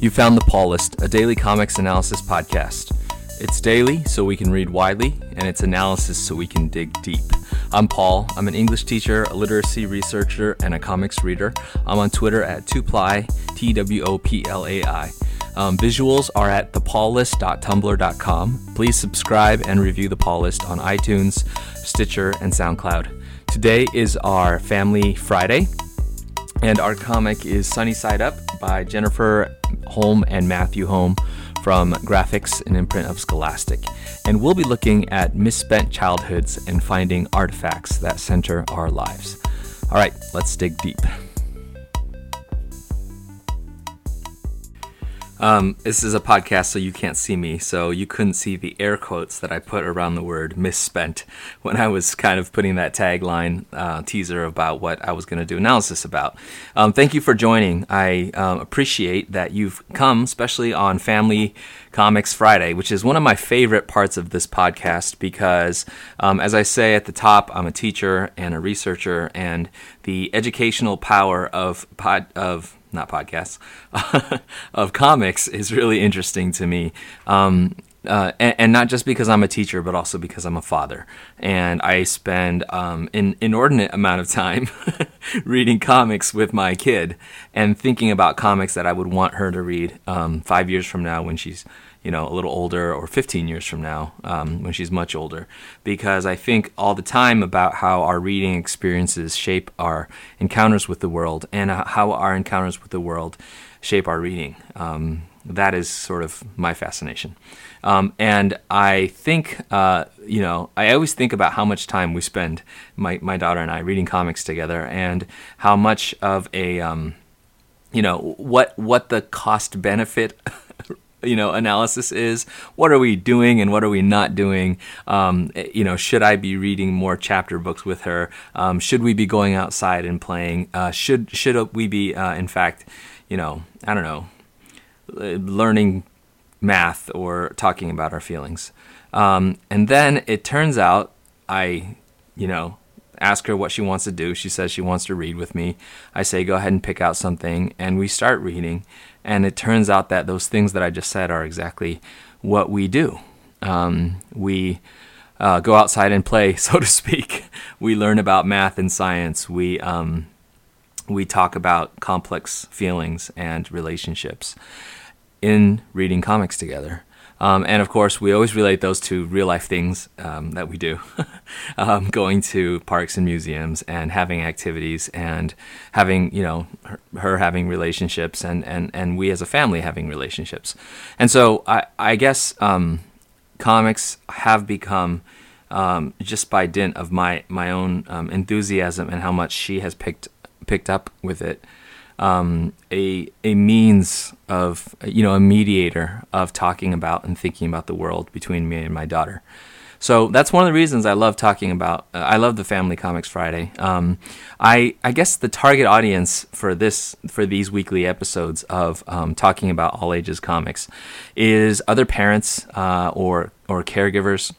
You found the Paul List, a daily comics analysis podcast. It's daily so we can read widely, and it's analysis so we can dig deep. I'm Paul. I'm an English teacher, a literacy researcher, and a comics reader. I'm on Twitter at Twplai, T W O P L A I. Um, visuals are at thepaullist.tumblr.com. Please subscribe and review the Paul List on iTunes, Stitcher, and SoundCloud. Today is our Family Friday, and our comic is Sunny Side Up by Jennifer Holm and Matthew Holm from Graphix an Imprint of Scholastic. And we'll be looking at misspent childhoods and finding artifacts that center our lives. All right, let's dig deep. Um, this is a podcast, so you can't see me, so you couldn't see the air quotes that I put around the word misspent when I was kind of putting that tagline uh, teaser about what I was going to do analysis about. Um, thank you for joining. I um, appreciate that you've come, especially on Family Comics Friday, which is one of my favorite parts of this podcast because, um, as I say at the top, I'm a teacher and a researcher, and the educational power of pod, of not podcasts, of comics is really interesting to me. Um, uh, and, and, not just because I'm a teacher, but also because I'm a father, and I spend um, an inordinate amount of time reading comics with my kid and thinking about comics that I would want her to read um, five years from now when she's you know, a little older or 15 years from now um, when she's much older. Because I think all the time about how our reading experiences shape our encounters with the world and how our encounters with the world shape our reading. Um, that is sort of my fascination. Um, and I think, uh, you know, I always think about how much time we spend, my, my daughter and I, reading comics together and how much of a, um, you know, what, what the cost benefit you know analysis is what are we doing and what are we not doing? Um, you know should i be reading more chapter books with her? Um, should we be going outside and playing? Uh, should should we be uh, in fact you know i don't know learning math or talking about our feelings? Um, and then it turns out i you know ask her what she wants to do. She says she wants to read with me. I say go ahead and pick out something. And we start reading and it turns out that those things that I just said are exactly what we do. Um, we uh, go outside and play, so to speak. we learn about math and science. We um, we talk about complex feelings and relationships in reading comics together. Um, and of course, we always relate those to real life things um, that we do um, going to parks and museums and having activities and having, you know, her, her, having relationships and, and, and we as a family having relationships. And so I, I guess um, comics have become. Um, just by dint of my my own um, enthusiasm and how much she has picked picked up with it, um, a a means of you know a mediator of talking about and thinking about the world between me and my daughter. So that's one of the reasons I love talking about. Uh, I love the Family Comics Friday. Um, I I guess the target audience for this for these weekly episodes of um, talking about all ages comics is other parents uh, or or caregivers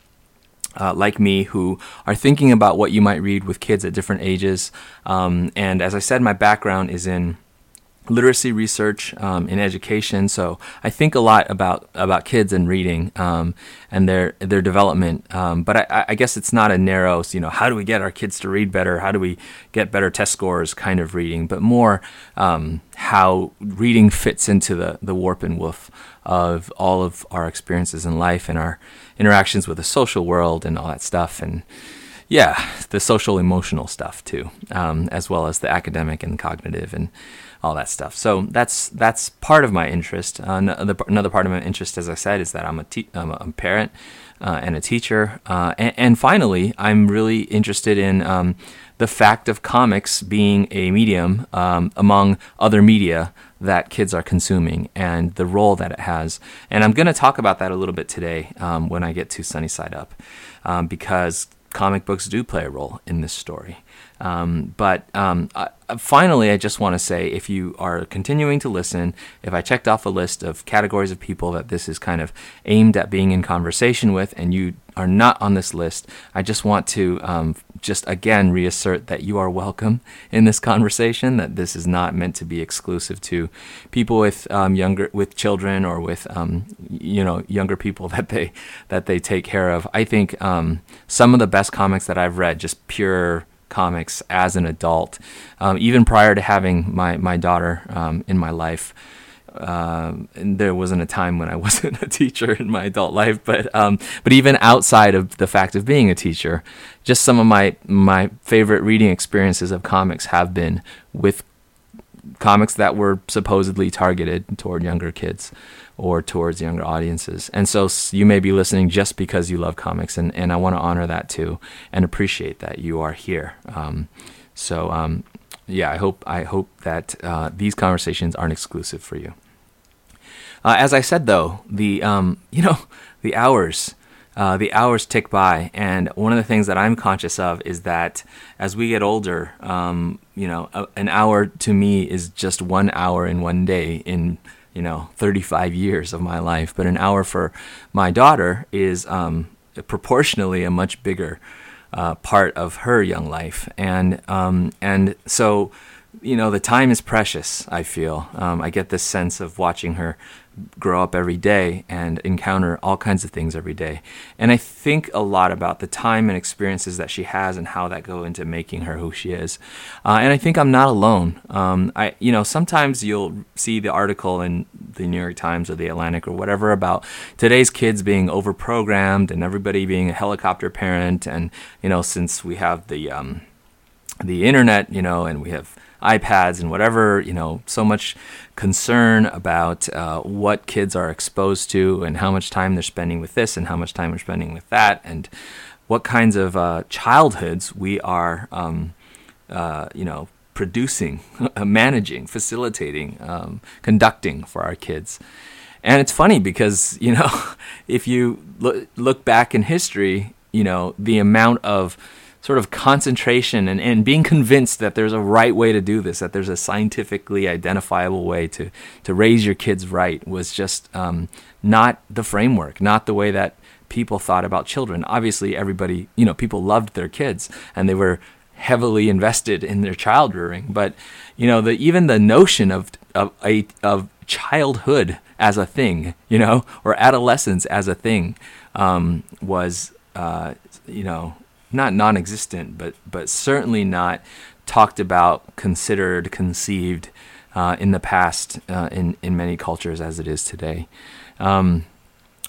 uh, like me who are thinking about what you might read with kids at different ages. Um, and as I said, my background is in literacy research um, in education. So I think a lot about about kids and reading um, and their their development. Um, but I, I, guess it's not a narrow, you know, how do we get our kids to read better? How do we get better test scores? Kind of reading, but more um, how reading fits into the the warp and woof of all of our experiences in life and our interactions with the social world and all that stuff and yeah, the social emotional stuff too, um, as well as the academic and cognitive and all that stuff. So that's that's part of my interest. Uh, another, another part of my interest, as I said, is that I'm a, te- I'm a parent uh, and a teacher. Uh, and, and, finally, I'm really interested in um, the fact of comics being a medium um, among other media that kids are consuming and the role that it has. And I'm going to talk about that a little bit today um, when I get to Sunny Side Up, um, because comic books do play a role in this story. Um, but um, I, finally, I just want to say if you are continuing to listen, if I checked off a list of categories of people that this is kind of aimed at being in conversation with, and you are not on this list, I just want to um, just again reassert that you are welcome in this conversation. That this is not meant to be exclusive to people with um, younger, with children, or with um, you know younger people that they that they take care of. I think um, some of the best comics that I've read, just pure comics as an adult, um, even prior to having my my daughter um, in my life. And there wasn't a time when I wasn't a teacher in my adult life, but um, but even outside of the fact of being a teacher, just some of my my favorite reading experiences of comics have been with comics that were supposedly targeted toward younger kids or towards younger audiences. And so you may be listening just because you love comics, and, and I want to honor that too and appreciate that you are here. Um, so um, yeah, I hope I hope that uh, these conversations aren't exclusive for you. Uh, as I said, though, the um, you know the hours. Uh, the hours tick by, and one of the things that I'm conscious of is that as we get older, um, you know, a, an hour to me is just one hour in one day in you know 35 years of my life, but an hour for my daughter is um, proportionally a much bigger uh, part of her young life, and um, and so you know the time is precious. I feel um, I get this sense of watching her grow up every day and encounter all kinds of things every day. And I think a lot about the time and experiences that she has and how that go into making her who she is. Uh, and I think I'm not alone. Um, I, you know, sometimes you'll see the article in the New York Times or the Atlantic or whatever about today's kids being overprogrammed and everybody being a helicopter parent. And you know, since we have the um, the internet, you know, and we have iPads and whatever, you know, so much concern about uh, what kids are exposed to and how much time they're spending with this and how much time they're spending with that and what kinds of uh, childhoods we are, um, uh, you know, producing, managing, facilitating, um, conducting for our kids. And it's funny because, you know, if you look, look back in history, you know, the amount of sort of concentration and, and being convinced that there's a right way to do this, that there's a scientifically identifiable way to, to raise your kids right was just um, not the framework, not the way that people thought about children. Obviously, everybody, you know, people loved their kids and they were heavily invested in their child rearing. But, you know, the, even the notion of, of, a, of childhood as a thing, you know, or adolescence as a thing um, was, uh, you know, not non-existent, but but certainly not talked about, considered, conceived uh, in the past uh, in in many cultures as it is today. Um,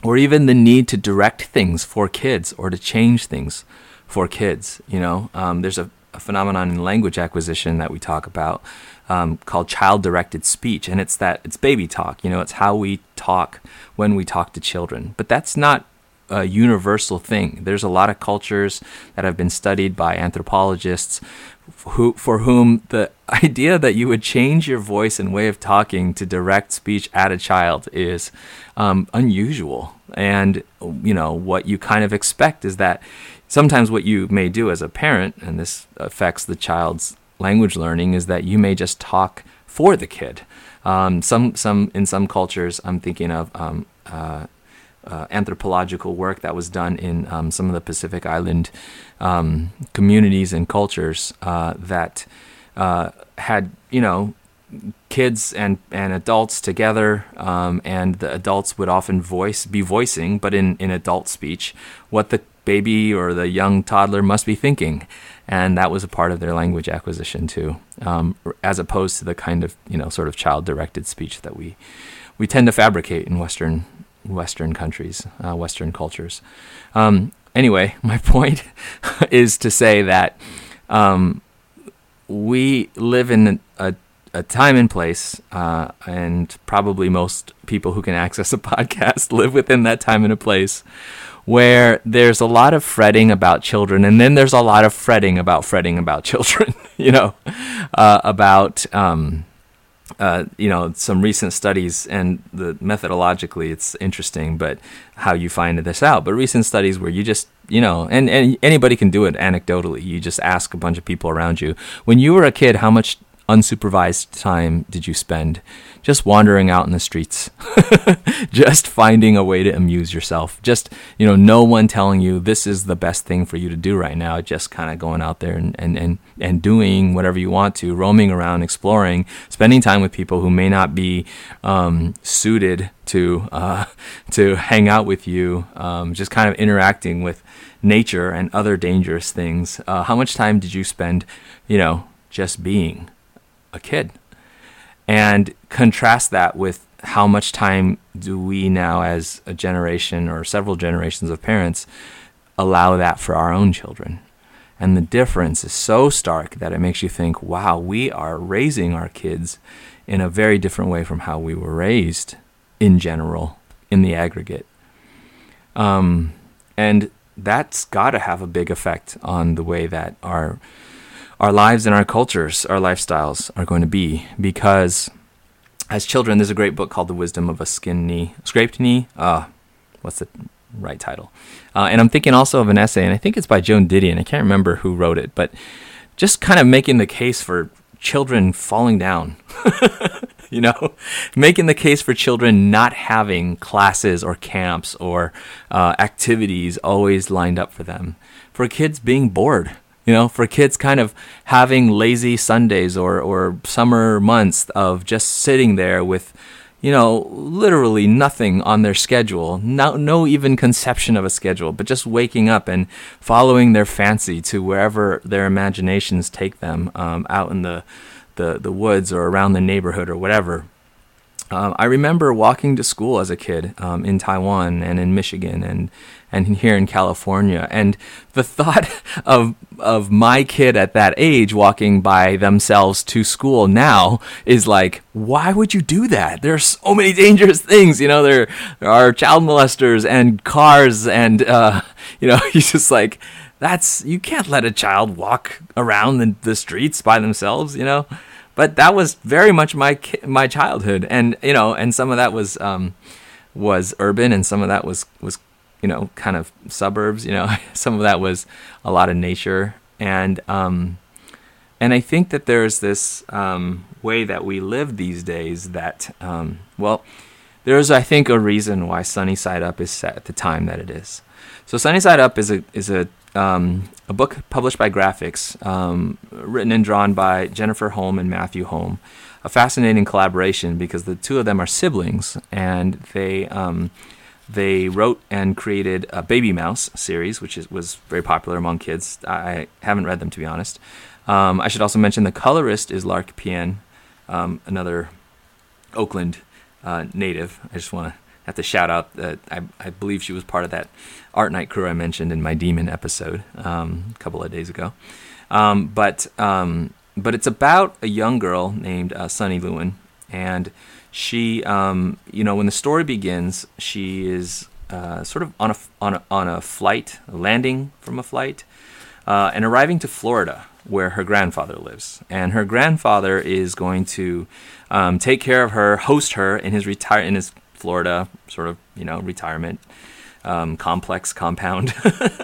or even the need to direct things for kids or to change things for kids. You know, um, there's a, a, phenomenon in language acquisition that we talk about um, called child-directed speech, and it's that it's baby talk. You know, it's how we talk when we talk to children. But that's not a universal thing. There's a lot of cultures that have been studied by anthropologists who, for whom the idea that you would change your voice and way of talking to direct speech at a child is um, unusual. And, you know, what you kind of expect is that sometimes what you may do as a parent, and this affects the child's language learning, is that you may just talk for the kid. Um, some, some, in some cultures, I'm thinking of um, uh, uh, anthropological work that was done in um, some of the Pacific Island um, communities and cultures uh, that uh, had, you know, kids and, and adults together, um, and the adults would often voice be voicing, but in, in adult speech, what the baby or the young toddler must be thinking, and that was a part of their language acquisition too, um, as opposed to the kind of you know sort of child-directed speech that we we tend to fabricate in Western Western countries, uh, Western cultures. Um, anyway, my point is to say that um, we live in a, a time and place, uh, and probably most people who can access a podcast live within that time and a place where there's a lot of fretting about children, and then there's a lot of fretting about fretting about children, you know, uh, about. Um, uh, you know some recent studies and the methodologically it's interesting but how you find this out. But recent studies where you just you know and, and anybody can do it anecdotally. You just ask a bunch of people around you. When you were a kid how much unsupervised time did you spend just wandering out in the streets, just finding a way to amuse yourself. Just, you know, no one telling you this is the best thing for you to do right now. Just kind of going out there and, and, and, and doing whatever you want to, roaming around, exploring, spending time with people who may not be um, suited to, uh, to hang out with you, um, just kind of interacting with nature and other dangerous things. Uh, how much time did you spend, you know, just being a kid? And contrast that with how much time do we now as a generation or several generations of parents allow that for our own children? And the difference is so stark that it makes you think wow we are raising our kids in a very different way from how we were raised in general in the aggregate. Um, and that's got to have a big effect on the way that our our lives and our cultures, our lifestyles are going to be. Because as children, there's a great book called The Wisdom of a Skin Knee, Scraped Knee. Uh, what's the right title? Uh, and I'm thinking also of an essay, and I think it's by Joan Didion. I can't remember who wrote it, but just kind of making the case for children falling down. you know, making the case for children not having classes or camps or uh, activities always lined up for them, for kids being bored you know, for kids kind of having lazy Sundays or, or summer months of just sitting there with, you know, literally nothing on their schedule, no, no even conception of a schedule, but just waking up and following their fancy to wherever their imaginations take them um, out in the, the, the woods or around the neighborhood or whatever. Um, I remember walking to school as a kid um, in Taiwan and in Michigan and and here in California, and the thought of of my kid at that age walking by themselves to school now is like, why would you do that? There are so many dangerous things, you know. There, there are child molesters and cars, and uh, you know, he's just like, that's you can't let a child walk around the, the streets by themselves, you know but that was very much my my childhood, and you know, and some of that was um, was urban, and some of that was was you know kind of suburbs. You know, some of that was a lot of nature, and um, and I think that there's this um, way that we live these days that um, well, there's I think a reason why Sunny Side Up is set at the time that it is. So Sunny Side Up is a is a um, a book published by Graphix, um, written and drawn by Jennifer Holm and Matthew Holm. A fascinating collaboration because the two of them are siblings, and they um, they wrote and created a Babymouse series, which is, was very popular among kids. I haven't read them to be honest. Um, I should also mention the colorist is Lark Pien, um, another Oakland uh, native. I just want to have to shout out that I, I believe she was part of that art night crew I mentioned in my demon episode um, a couple of days ago. Um, but um, but it's about a young girl named uh, Sunny Lewin, and she, um, you know, when the story begins, she is uh, sort of on a on a on a flight, landing from a flight, uh, and arriving to Florida, where her grandfather lives, and her grandfather is going to um, take care of her, host her in his retire in his Florida sort of you know retirement um, complex compound,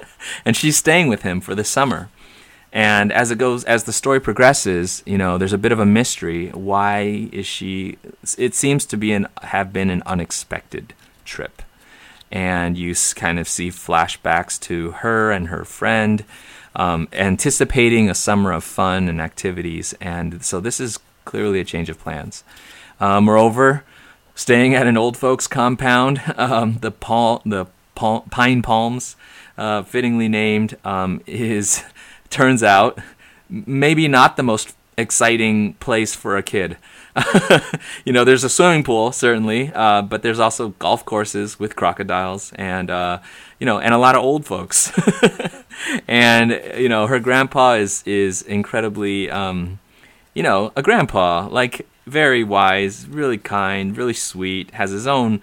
and she's staying with him for the summer. And as it goes, as the story progresses, you know, there's a bit of a mystery. Why is she? It seems to be an have been an unexpected trip, and you kind of see flashbacks to her and her friend, um, anticipating a summer of fun and activities. And so this is clearly a change of plans. Uh, moreover, staying at an old folks compound. Um, the pal- the Pine Palms, uh, fittingly named, um, is turns out maybe not the most exciting place for a kid. you know, there's a swimming pool certainly, uh, but there's also golf courses with crocodiles and uh, you know, and a lot of old folks. and you know, her grandpa is is incredibly, um, you know, a grandpa like very wise, really kind, really sweet, has his own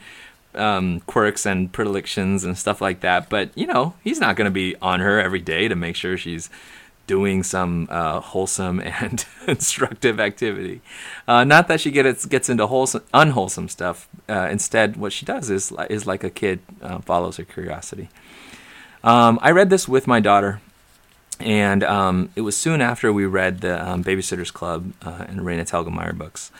um, quirks and predilections and stuff like that. But you know, he's not going to be on her every day to make sure she's doing some uh, wholesome and instructive activity. Uh, not that she gets gets into wholesome, unwholesome stuff. Uh, instead, what she does is is like a kid uh, follows her curiosity. Um, I read this with my daughter, and um, it was soon after we read the um, Babysitters Club uh, and Raina Telgemeier books.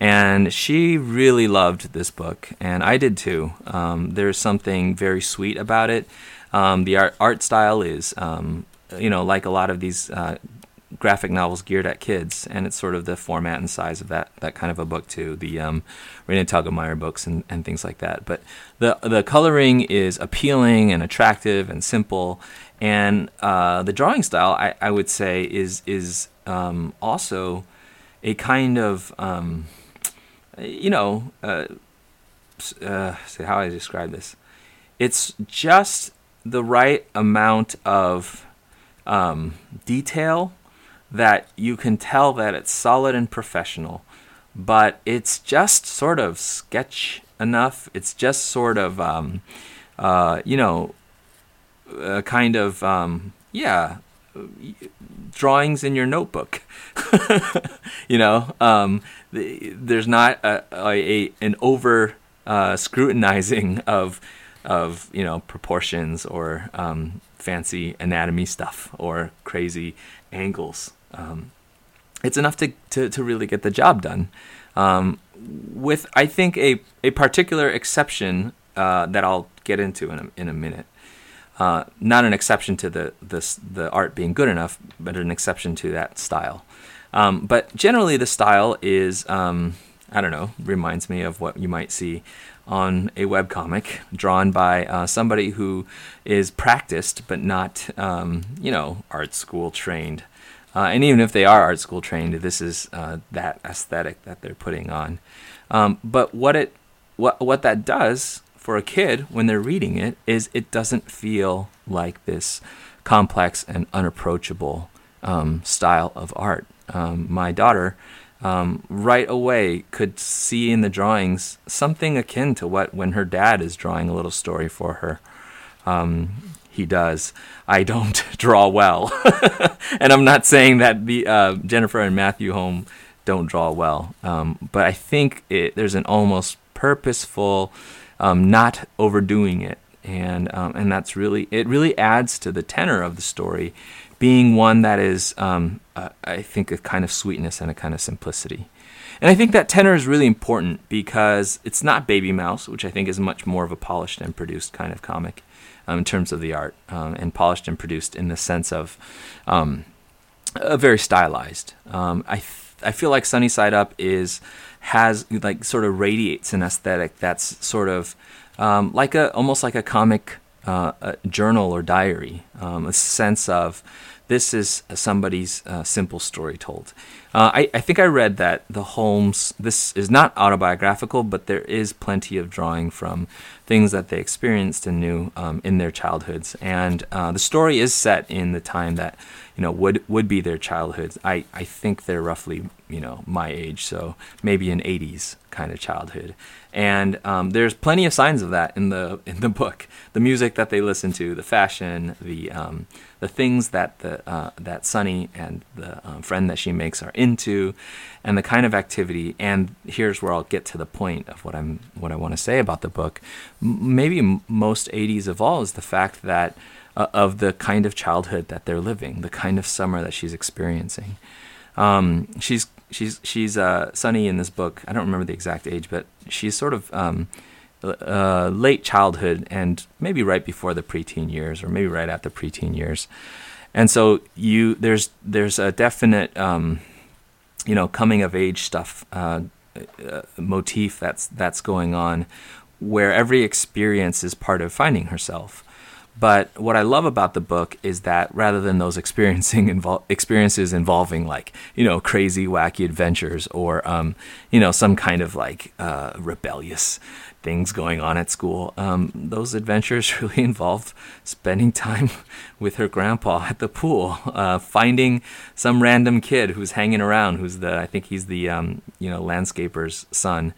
And she really loved this book, and I did too. Um, there's something very sweet about it. Um, the art, art style is um, you know, like a lot of these uh, graphic novels geared at kids, and it's sort of the format and size of that that kind of a book too. The um, Raina Telgemeier books and, and things like that. But the the coloring is appealing and attractive and simple, and uh, the drawing style I, I would say is is um, also a kind of um, you know uh, uh, how I describe this. It's just the right amount of um, detail that you can tell that it's solid and professional, but it's just sort of sketch enough. It's just sort of, um, uh, you know, a kind of, um, yeah, drawings in your notebook. you know, um, there's not a, a an over uh, scrutinizing of of you know proportions or um, fancy anatomy stuff or crazy angles. Um, it's enough to, to, to, really get the job done. Um, with, I think, a, a particular exception uh, that I'll get into in a, in a minute. Uh, not an exception to the, the, the art being good enough, but an exception to that style. Um, but generally, the style is, um, I don't know, reminds me of what you might see on a webcomic drawn by uh, somebody who is practiced but not, um, you know, art school trained. Uh, and even if they are art school trained, this is uh, that aesthetic that they're putting on. Um, but what it what what that does for a kid when they're reading it is it doesn't feel like this complex and unapproachable um, style of art. Um, my daughter um, right away could see in the drawings something akin to what when her dad is drawing a little story for her. Um, he does. I don't draw well, and I'm not saying that the uh, Jennifer and Matthew Holm don't draw well, um, but I think it, there's an almost purposeful um, not overdoing it, and um, and that's really it. Really adds to the tenor of the story being one that is, um, uh, I think, a kind of sweetness and a kind of simplicity. And I think that tenor is really important because it's not Babymouse, which I think is much more of a polished and produced kind of comic um, in terms of the art, um, and polished and produced in the sense of um, very stylized. Um, I th- I feel like Sunny Side Up is has like sort of radiates an aesthetic that's sort of um, like a almost like a comic uh, a journal or diary, um, a sense of this is somebody's uh, simple story told. Uh, I, I, think I read that the Holms, this is not autobiographical, but there is plenty of drawing from things that they experienced and knew um, in their childhoods. And uh, the story is set in the time that, you know, would, would be their childhoods. I, I think they're roughly, you know, my age, so maybe in 80s kind of childhood and um, there's plenty of signs of that in the in the book. The music that they listen to, the fashion, the um, the things that the uh, that Sunny and the um, friend that she makes are into, and the kind of activity. And here's where I'll get to the point of what I'm what I want to say about the book. M- maybe most 80s of all is the fact that uh, of the kind of childhood that they're living, the kind of summer that she's experiencing. Um, she's she's she's uh, Sunny in this book. I don't remember the exact age, but she's sort of um, uh, late childhood and maybe right before the preteen years, or maybe right at the preteen years. And so you there's there's a definite um, you know coming of age stuff uh, uh, motif that's that's going on, where every experience is part of finding herself. But what I love about the book is that rather than those experiencing experiences involving like you know crazy wacky adventures or um, you know some kind of like uh, rebellious things going on at school, um, those adventures really involve spending time with her grandpa at the pool, uh, finding some random kid who's hanging around, who's the I think he's the um, you know landscaper's son.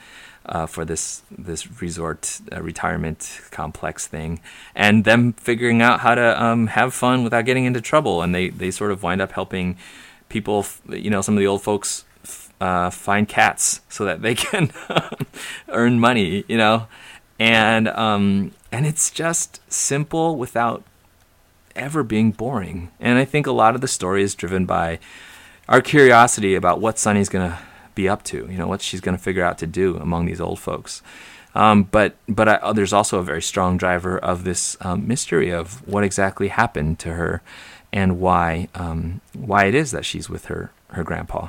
Uh, for this this resort uh, retirement complex thing, and them figuring out how to um, have fun without getting into trouble, and they they sort of wind up helping people, you know, some of the old folks uh, find cats so that they can earn money, you know, and um, and it's just simple without ever being boring. And I think a lot of the story is driven by our curiosity about what Sunny's gonna be up to, you know, what she's going to figure out to do among these old folks. Um, but but I, uh, there's also a very strong driver of this um, mystery of what exactly happened to her and why um, why it is that she's with her her grandpa.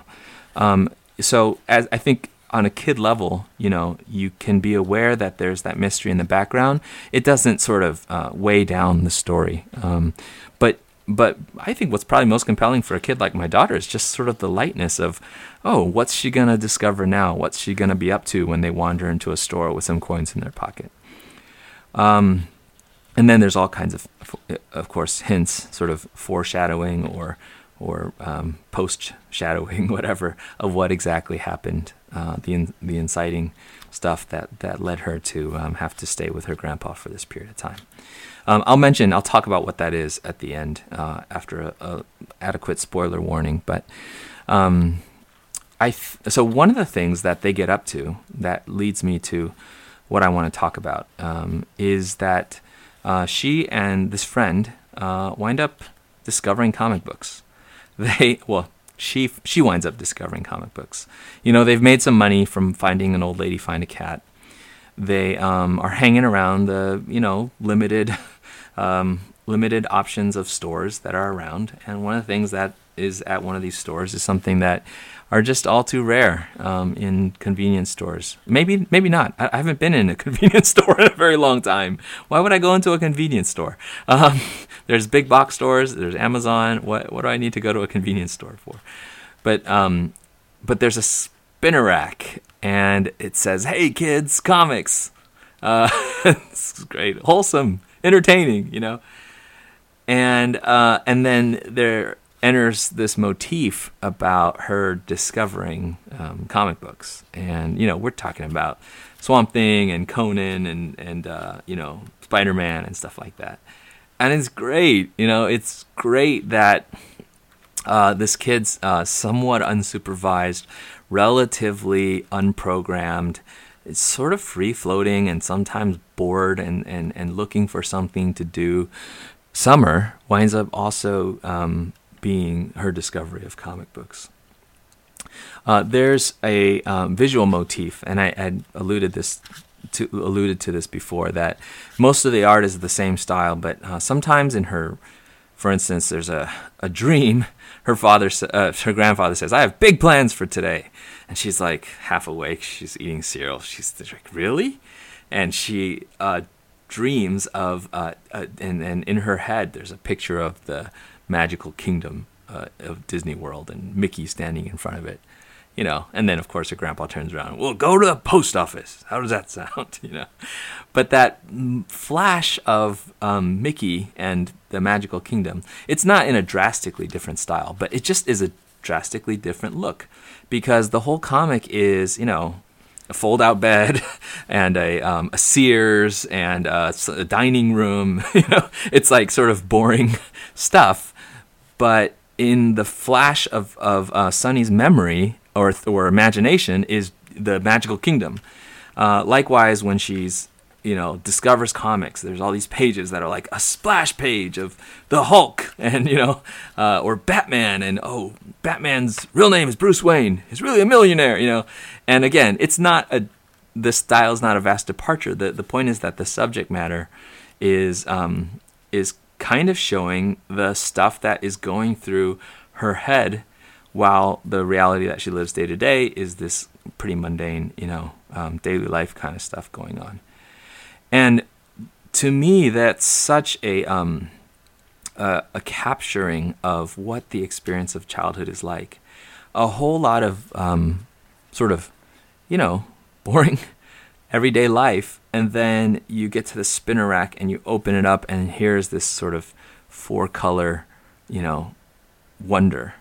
Um, so as I think on a kid level, you know, you can be aware that there's that mystery in the background. It doesn't sort of uh, weigh down the story. Um, but but I think what's probably most compelling for a kid like my daughter is just sort of the lightness of, oh, what's she gonna discover now? What's she gonna be up to when they wander into a store with some coins in their pocket? Um, and then there's all kinds of, of course, hints, sort of foreshadowing or or um, post shadowing, whatever, of what exactly happened, uh, the in, the inciting stuff that that led her to um, have to stay with her grandpa for this period of time. Um, I'll mention, I'll talk about what that is at the end uh, after a, adequate spoiler warning. But um, I th- so one of the things that they get up to that leads me to what I want to talk about um, is that uh, she and this friend uh, wind up discovering comic books. They well, she she winds up discovering comic books. You know, they've made some money from finding an old lady find a cat. They um, are hanging around the you know limited um, limited options of stores that are around. And one of the things that is at one of these stores is something that are just all too rare um, in convenience stores. Maybe, maybe not. I, haven't been in a convenience store in a very long time. Why would I go into a convenience store? Um, there's big box stores. There's Amazon. What, what do I need to go to a convenience store for? But, um, but there's a spinner rack, and it says, "Hey kids, comics." Uh, it's great, wholesome entertaining, you know. And uh, and then there enters this motif about her discovering um, comic books, and you know we're talking about Swamp Thing and Conan and and uh, you know Spider Man and stuff like that. And it's great, you know. It's great that uh, this kid's uh, somewhat unsupervised, relatively unprogrammed it's sort of free floating and sometimes bored and, and, and looking for something to do. Summer winds up also um, being her discovery of comic books. Uh, there's a um, visual motif, and I had alluded this to alluded to this before that most of the art is the same style, but uh, sometimes in her, for instance, there's a, a dream. Her father, uh, her grandfather says, "I have big plans for today," and she's like half awake. She's eating cereal. She's like, really? And she uh, dreams of, uh, uh, and, and in her head, there's a picture of the magical kingdom uh, of Disney World and Mickey standing in front of it. You know, and then of course her grandpa turns around. Well, go to the post office. How does that sound? You know, but that flash of um, Mickey and the magical kingdom, it's not in a drastically different style, but it just is a drastically different look because the whole comic is, you know, a fold out bed and a, um, a Sears and a, a dining room. you know, it's like sort of boring stuff. But in the flash of, of uh, Sunny's memory or, or imagination is the magical kingdom. Uh, likewise, when she's you know, discovers comics. There's all these pages that are like a splash page of the Hulk and, you know, uh, or Batman and, oh, Batman's real name is Bruce Wayne. He's really a millionaire, you know. And again, it's not a, the style is not a vast departure. The, the point is that the subject matter is, um, is kind of showing the stuff that is going through her head while the reality that she lives day to day is this pretty mundane, you know, um, daily life kind of stuff going on. And to me, that's such a um, a, capturing of what the experience of childhood is like. A whole lot of um, sort of, you know, boring everyday life, and then you get to the spinner rack and you open it up, and here's this sort of four color, you know, wonder.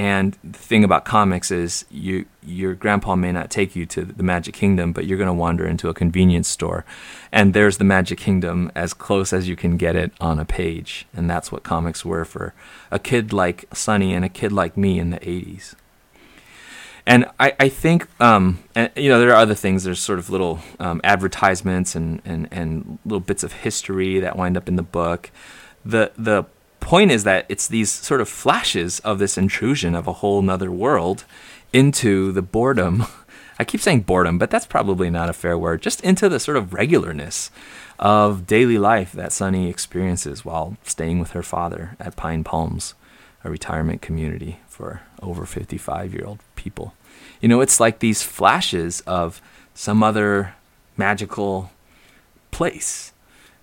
And the thing about comics is you your grandpa may not take you to the Magic Kingdom, but you're going to wander into a convenience store, and there's the Magic Kingdom as close as you can get it on a page, and that's what comics were for a kid like Sunny and a kid like me in the '80s. And I, I think um, and, you know there are other things. There's sort of little um, advertisements and, and, and little bits of history that wind up in the book. The the point is that it's these sort of flashes of this intrusion of a whole nother world into the boredom. I keep saying boredom, but that's probably not a fair word. Just into the sort of regularness of daily life that Sunny experiences while staying with her father at Pine Palms, a retirement community for over 55 year old people. You know, it's like these flashes of some other magical place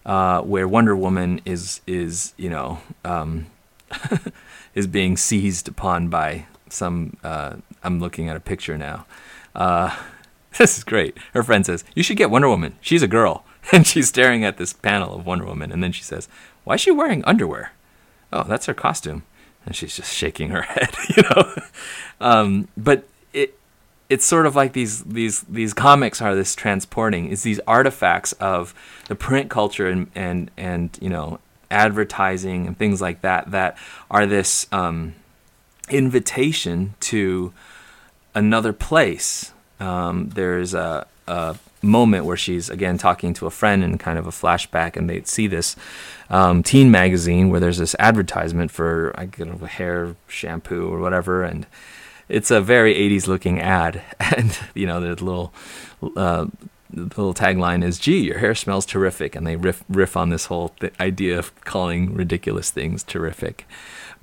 uh, where Wonder Woman is is you know um, is being seized upon by some. Uh, I'm looking at a picture now. Uh, this is great. Her friend says you should get Wonder Woman. She's a girl, and she's staring at this panel of Wonder Woman, and then she says, "Why is she wearing underwear?" Oh, that's her costume, and she's just shaking her head. You know, um, but it's sort of like these these these comics are this transporting is these artifacts of the print culture and and and you know advertising and things like that that are this um, invitation to another place. Um, there's a, a, moment where she's again talking to a friend in kind of a flashback, and they see this um, teen magazine where there's this advertisement for I don't know hair shampoo or whatever, and it's a very 80s looking ad, and you know the little. Uh, the little tagline is "Gee, your hair smells terrific," and they riff riff on this whole th- idea of calling ridiculous things terrific.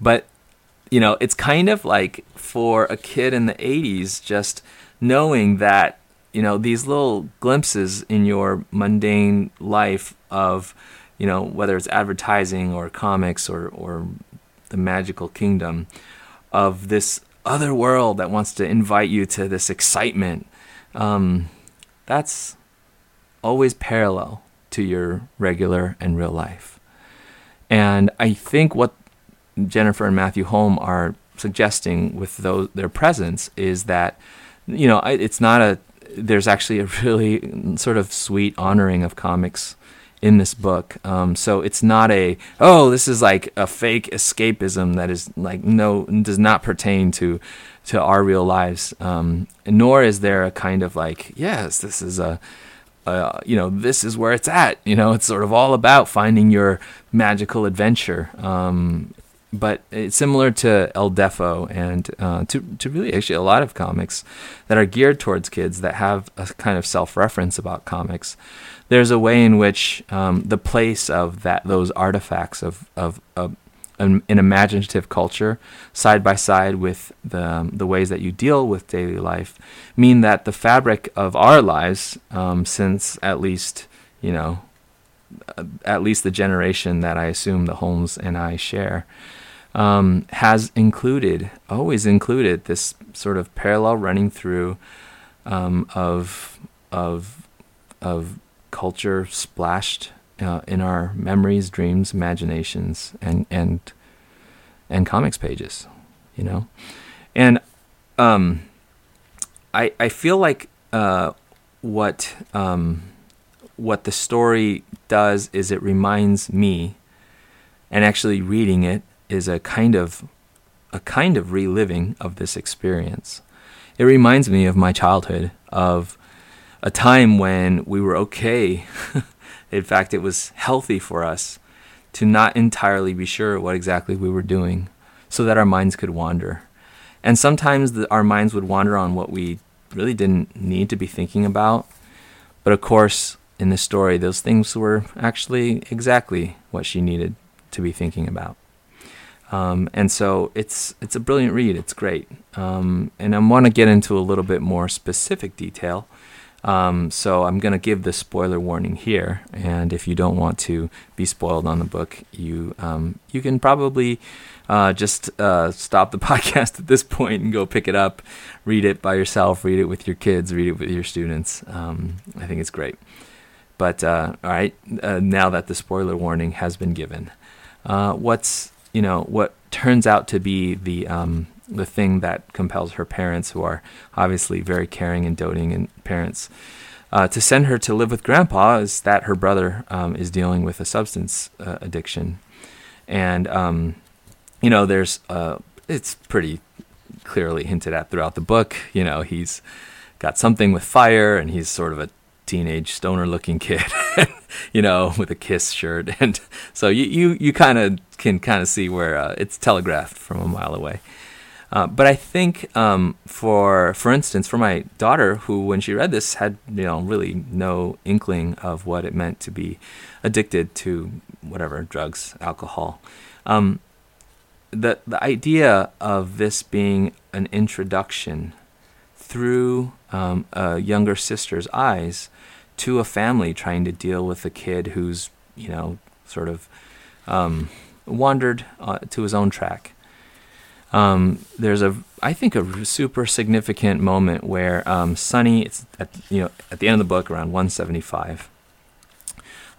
But you know, it's kind of like for a kid in the '80s, just knowing that you know these little glimpses in your mundane life of you know whether it's advertising or comics or or the magical kingdom of this other world that wants to invite you to this excitement. Um, that's always parallel to your regular and real life. And I think what Jennifer and Matthew Holm are suggesting with those their presence is that you know it's not a there's actually a really sort of sweet honoring of comics in this book. Um, so it's not a oh this is like a fake escapism that is like no does not pertain to to our real lives. Um, nor is there a kind of like yes this is a you know, this is where it's at. You know, it's sort of all about finding your magical adventure. Um, but it's similar to El Deafo and uh, to, to really actually a lot of comics that are geared towards kids that have a kind of self reference about comics there's a way in which um, the place of that those artifacts of of, of an, an, imaginative culture side by side with the um, the ways that you deal with daily life mean that the fabric of our lives um, since at least you know uh, at least the generation that I assume the Holms and I share um, has included always included this sort of parallel running through um, of of of culture splashed uh, in our memories, dreams, imaginations, and and and comics pages, you know, and um, I I feel like uh, what um, what the story does is it reminds me, and actually reading it is a kind of a kind of reliving of this experience. It reminds me of my childhood of a time when we were okay. In fact, it was healthy for us to not entirely be sure what exactly we were doing so that our minds could wander. And sometimes the, our minds would wander on what we really didn't need to be thinking about. But of course, in this story, those things were actually exactly what she needed to be thinking about. Um, and so it's it's a brilliant read. It's great, um, and I want to get into a little bit more specific detail um, so I'm going to give the spoiler warning here, and if you don't want to be spoiled on the book, you um, you can probably uh, just uh, stop the podcast at this point and go pick it up, read it by yourself, read it with your kids, read it with your students. Um, I think it's great. But uh, all right, uh, now that the spoiler warning has been given, uh, what's you know what turns out to be the um, the thing that compels her parents, who are obviously very caring and doting and parents, uh, to send her to live with grandpa is that her brother um, is dealing with a substance uh, addiction. And, um, you know, there's, uh, it's pretty clearly hinted at throughout the book. You know, he's got something with fire and he's sort of a teenage stoner looking kid, you know, with a kiss shirt. And so you, you, you kind of can kind of see where uh, it's telegraphed from a mile away. Uh, but I think, um, for for instance, for my daughter, who when she read this had you know really no inkling of what it meant to be addicted to whatever drugs, alcohol, um, the the idea of this being an introduction through um, a younger sister's eyes to a family trying to deal with a kid who's you know sort of um, wandered uh, to his own track um, there's a I think a super significant moment where um, Sunny it's at, you know at the end of the book around 175.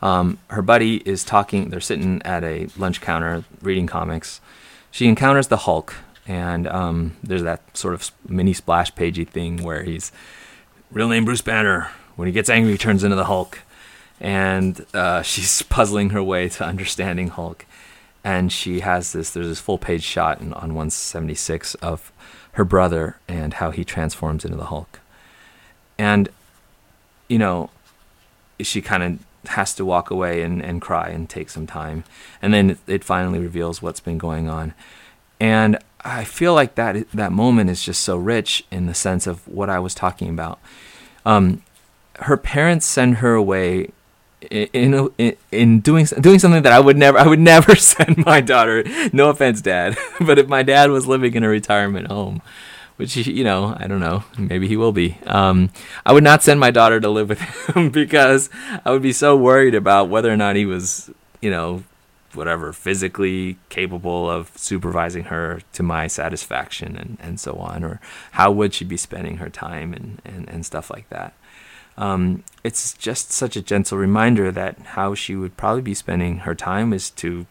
Um, her buddy is talking. They're sitting at a lunch counter reading comics. She encounters the Hulk, and um, there's that sort of mini splash pagey thing where he's real name Bruce Banner. When he gets angry, he turns into the Hulk, and uh, she's puzzling her way to understanding Hulk and she has this there's this full page shot in, on 176 of her brother and how he transforms into the hulk. And you know she kind of has to walk away and, and cry and take some time. And then it, finally reveals what's been going on. And i feel like that that moment is just so rich in the sense of what i was talking about. Um, her parents send her away in, in in doing doing something that I would never I would never send my daughter. No offense, Dad, but if my dad was living in a retirement home, which you know I don't know, maybe he will be. Um, I would not send my daughter to live with him because I would be so worried about whether or not he was you know whatever physically capable of supervising her to my satisfaction and, and so on or how would she be spending her time and, and, and stuff like that um, it's just such a gentle reminder that how she would probably be spending her time is to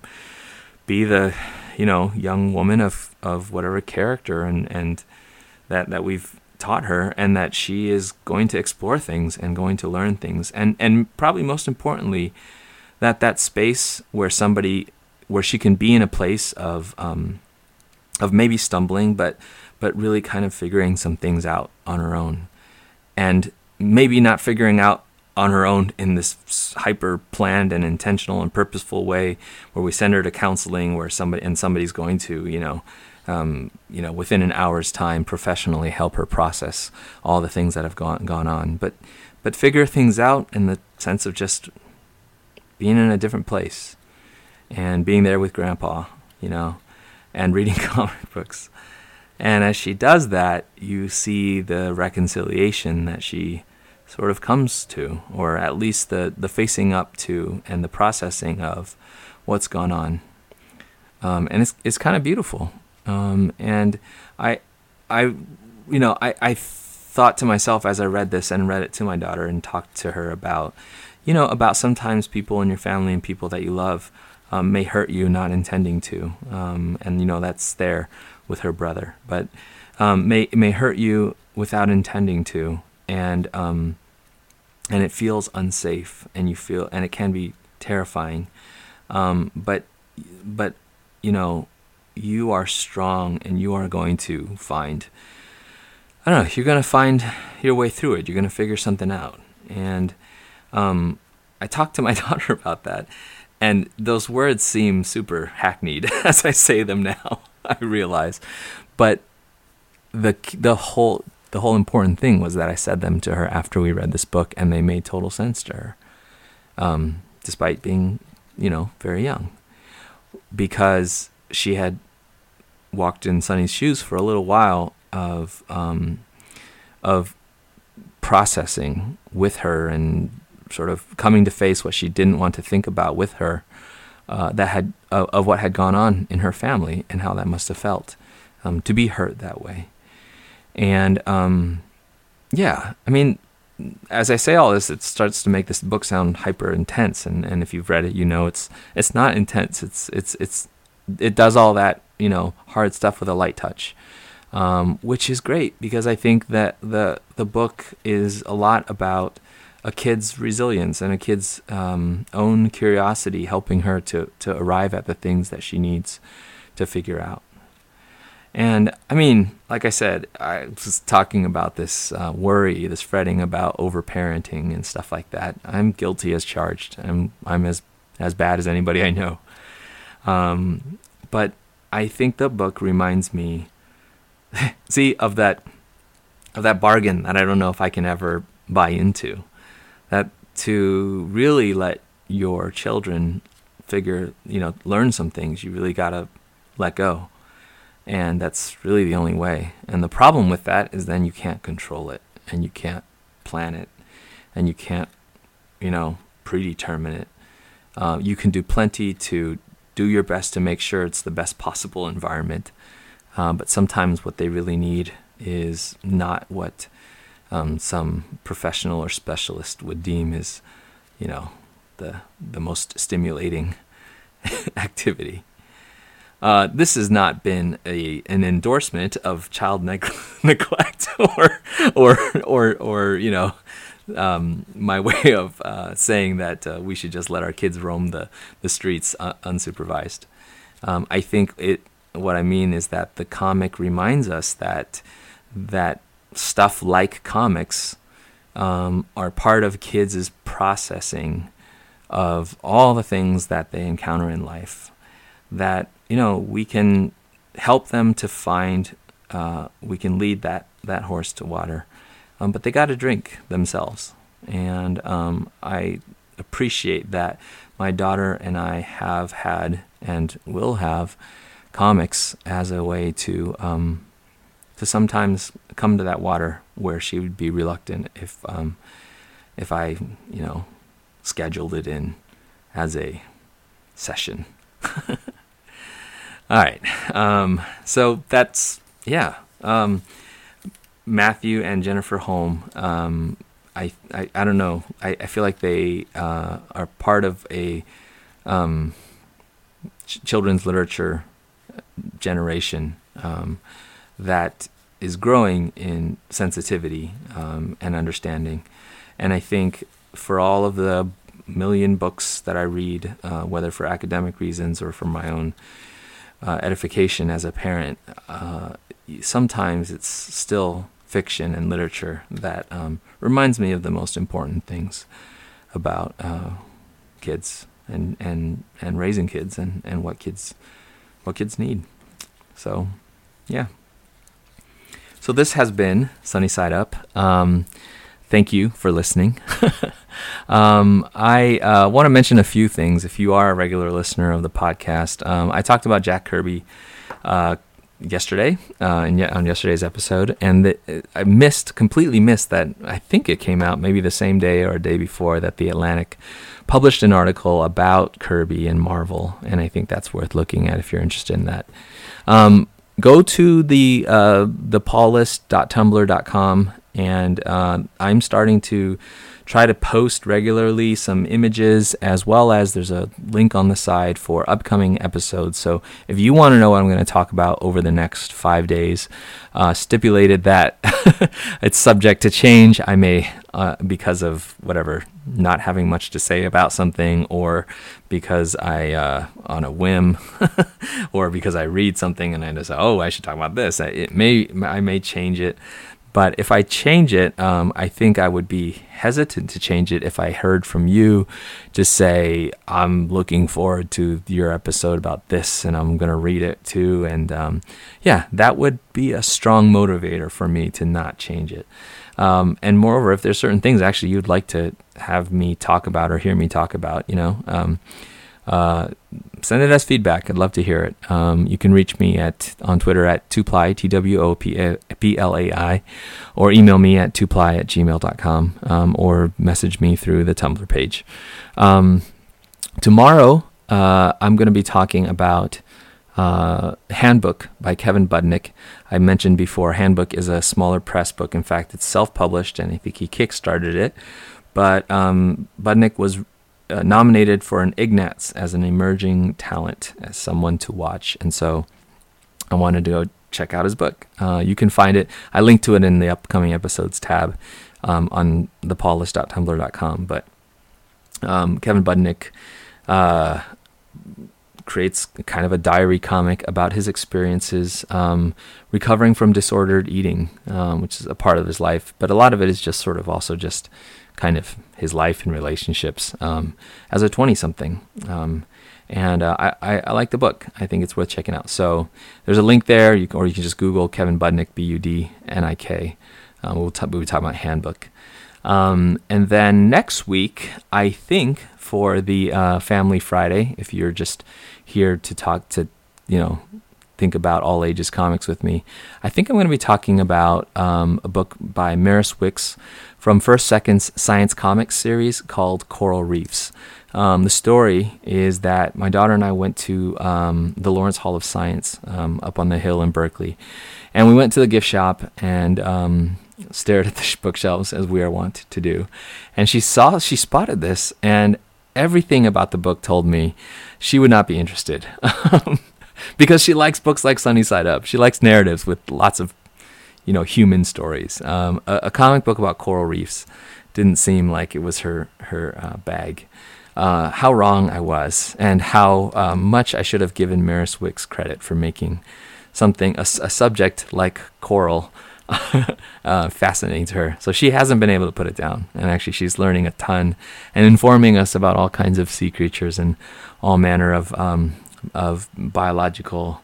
be the you know young woman of of whatever character and and that that we've taught her and that she is going to explore things and going to learn things. And and probably most importantly that that space where somebody where she can be in a place of um, of maybe stumbling but but really kind of figuring some things out on her own. And maybe not figuring out on her own in this hyper planned and intentional and purposeful way where we send her to counseling where somebody and somebody's going to you know um, you know within an hour's time professionally help her process all the things that have gone gone on. But but figure things out in the sense of just being in a different place and being there with grandpa you know and reading comic books and as she does that, you see the reconciliation that she sort of comes to, or at least the, the facing up to and the processing of what's gone on. Um, and it's, it's kind of beautiful. Um, and I, I, you know, I, I thought to myself as I read this and read it to my daughter and talked to her about, you know, about sometimes people in your family and people that you love um, may hurt you not intending to. Um, and, you know, that's there with her brother, but um, may may hurt you without intending to, and um, and it feels unsafe, and you feel, and it can be terrifying, um, but but you know, you are strong, and you are going to find. I don't know. You're gonna find your way through it. You're gonna figure something out, and um, I talked to my daughter about that, and those words seem super hackneyed as I say them now. I realize. But the the whole the whole important thing was that I said them to her after we read this book, and they made total sense to her, um, despite being, you know, very young, because she had walked in Sunny's shoes for a little while of um, of processing with her and sort of coming to face what she didn't want to think about with her uh, that had uh, of what had gone on in her family and how that must have felt um, to be hurt that way. And um, yeah, I mean, as I say all this, it starts to make this book sound hyper intense. And, and if you've read it, you know it's it's not intense. It's it's it's it does all that you know hard stuff with a light touch. um, which is great because I think that the the book is a lot about a kid's resilience and a kid's um, own curiosity, helping her to to arrive at the things that she needs to figure out. And I mean, like I said, I was talking about this uh, worry, this fretting about overparenting and stuff like that. I'm guilty as charged. I'm I'm as as bad as anybody I know. Um, but I think the book reminds me, see, of that of that bargain that I don't know if I can ever buy into. That to really let your children figure, you know, learn some things, you really gotta let go and that's really the only way. And the problem with that is then you can't control it and you can't plan it and you can't, you know, predetermine it. Uh, you can do plenty to do your best to make sure it's the best possible environment. Uh, but sometimes what they really need is not what um, some professional or specialist would deem is, you know, the the most stimulating activity. Uh, this has not been a an endorsement of child neg- neglect or or or or you know um, my way of uh, saying that uh, we should just let our kids roam the the streets uh, unsupervised. Um, I think it. What I mean is that the comic reminds us that that stuff like comics um, are part of kids' processing of all the things that they encounter in life. That you know, we can help them to find, uh, we can lead that, that horse to water. Um, but they got to drink themselves. And um, I appreciate that my daughter and I have had and will have comics as a way to um, to sometimes come to that water where she would be reluctant if um, if I you know scheduled it in as a session. All right. Um, so that's yeah. Um, Matthew and Jennifer Holm. Um, I, I I don't know. I, I feel like they uh, are part of a um, ch- children's literature generation um, that is growing in sensitivity um, and understanding. And I think for all of the million books that I read, uh, whether for academic reasons or for my own uh, edification as a parent, uh, sometimes it's still fiction and literature that um, reminds me of the most important things about uh, kids and, and, and raising kids and, and what kids what kids need. So, yeah. So this has been Sunny Side Up. Um, thank you for listening. um, I uh, want to mention a few things. If you are a regular listener of the podcast, um, I talked about Jack Kirby uh, yesterday uh, in, on yesterday's episode, and the, I missed completely missed that. I think it came out maybe the same day or a day before that the Atlantic published an article about Kirby and Marvel, and I think that's worth looking at if you're interested in that. Um, go to the uh, and uh, I'm starting to try to post regularly some images as well as there's a link on the side for upcoming episodes. So if you want to know what I'm going to talk about over the next five days, uh, stipulated that it's subject to change. I may, uh, because of whatever, not having much to say about something, or because I, uh, on a whim, or because I read something and I just, oh, I should talk about this. It may, I may change it. But if I change it, um, I think I would be hesitant to change it if I heard from you to say, I'm looking forward to your episode about this and I'm going to read it too. And um, yeah, that would be a strong motivator for me to not change it. Um, and moreover, if there's certain things actually you'd like to have me talk about or hear me talk about, you know, um, uh, send it as feedback. I'd love to hear it. Um, you can reach me at on Twitter at twoplai, T W O P L A I, or email me at twoplai at gmail.com, um, or message me through the Tumblr page. Um, tomorrow, uh, I'm going to be talking about uh, Handbook by Kevin Budnik. I mentioned before, Handbook is a smaller press book. In fact, it's self published, and I think he kickstarted it. But um, Budnik was uh, nominated for an Ignatz as an emerging talent, as someone to watch. And so I wanted to go check out his book. Uh, you can find it. I link to it in the upcoming episodes tab um, on thepaulish.tumblr.com. But um, Kevin Budnik uh, creates kind of a diary comic about his experiences um, recovering from disordered eating, um, which is a part of his life. But a lot of it is just sort of also just kind of his life and relationships um, as a 20 something. Um, and uh, I, I, I, like the book. I think it's worth checking out. So there's a link there, you can, or you can just Google Kevin Budnik, B U D N I K. Um, we'll, t- we'll be talking about handbook. Um, and then next week, I think for the uh, Family Friday, if you're just here to talk to, you know, think about all ages comics with me, I think I'm going to be talking about um, a book by Maris Wicks from First Second's Science Comics series called Coral Reefs. Um, the story is that my daughter and I went to um, the Lawrence Hall of Science um, up on the hill in Berkeley, and we went to the gift shop and um, stared at the bookshelves as we are wont to do. And she saw, she spotted this, and everything about the book told me she would not be interested. because she likes books like Sunny Side Up. She likes narratives with lots of, you know, human stories. Um, a, a, comic book about coral reefs didn't seem like it was her her uh, bag. Uh, how wrong I was, and how uh, much I should have given Maris Wicks credit for making something a, a subject like coral uh, fascinating to her. So she hasn't been able to put it down. And actually, she's learning a ton and informing us about all kinds of sea creatures and all manner of um, of biological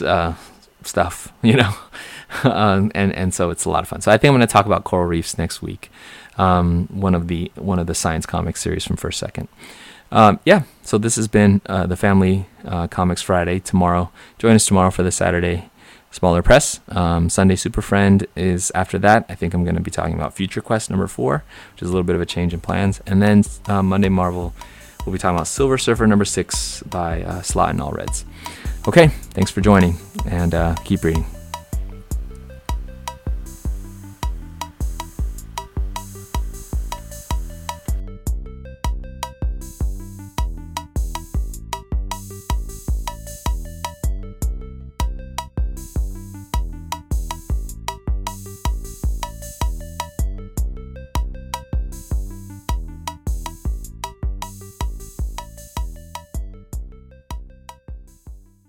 uh, stuff, you know. um, and and so it's a lot of fun. So I think I'm going to talk about coral reefs next week. Um, one of the one of the science comics series from First Second. Um, yeah, so this has been uh, the Family uh, Comics Friday. Tomorrow, join us tomorrow for the Saturday Smaller Press. Um, Sunday Super Friend is after that. I think I'm going to be talking about Future Quest number four, which is a little bit of a change in plans. And then uh, Monday Marvel, we'll be talking about Silver Surfer number six by uh, Slott and Allreds. Okay, thanks for joining and uh, keep reading.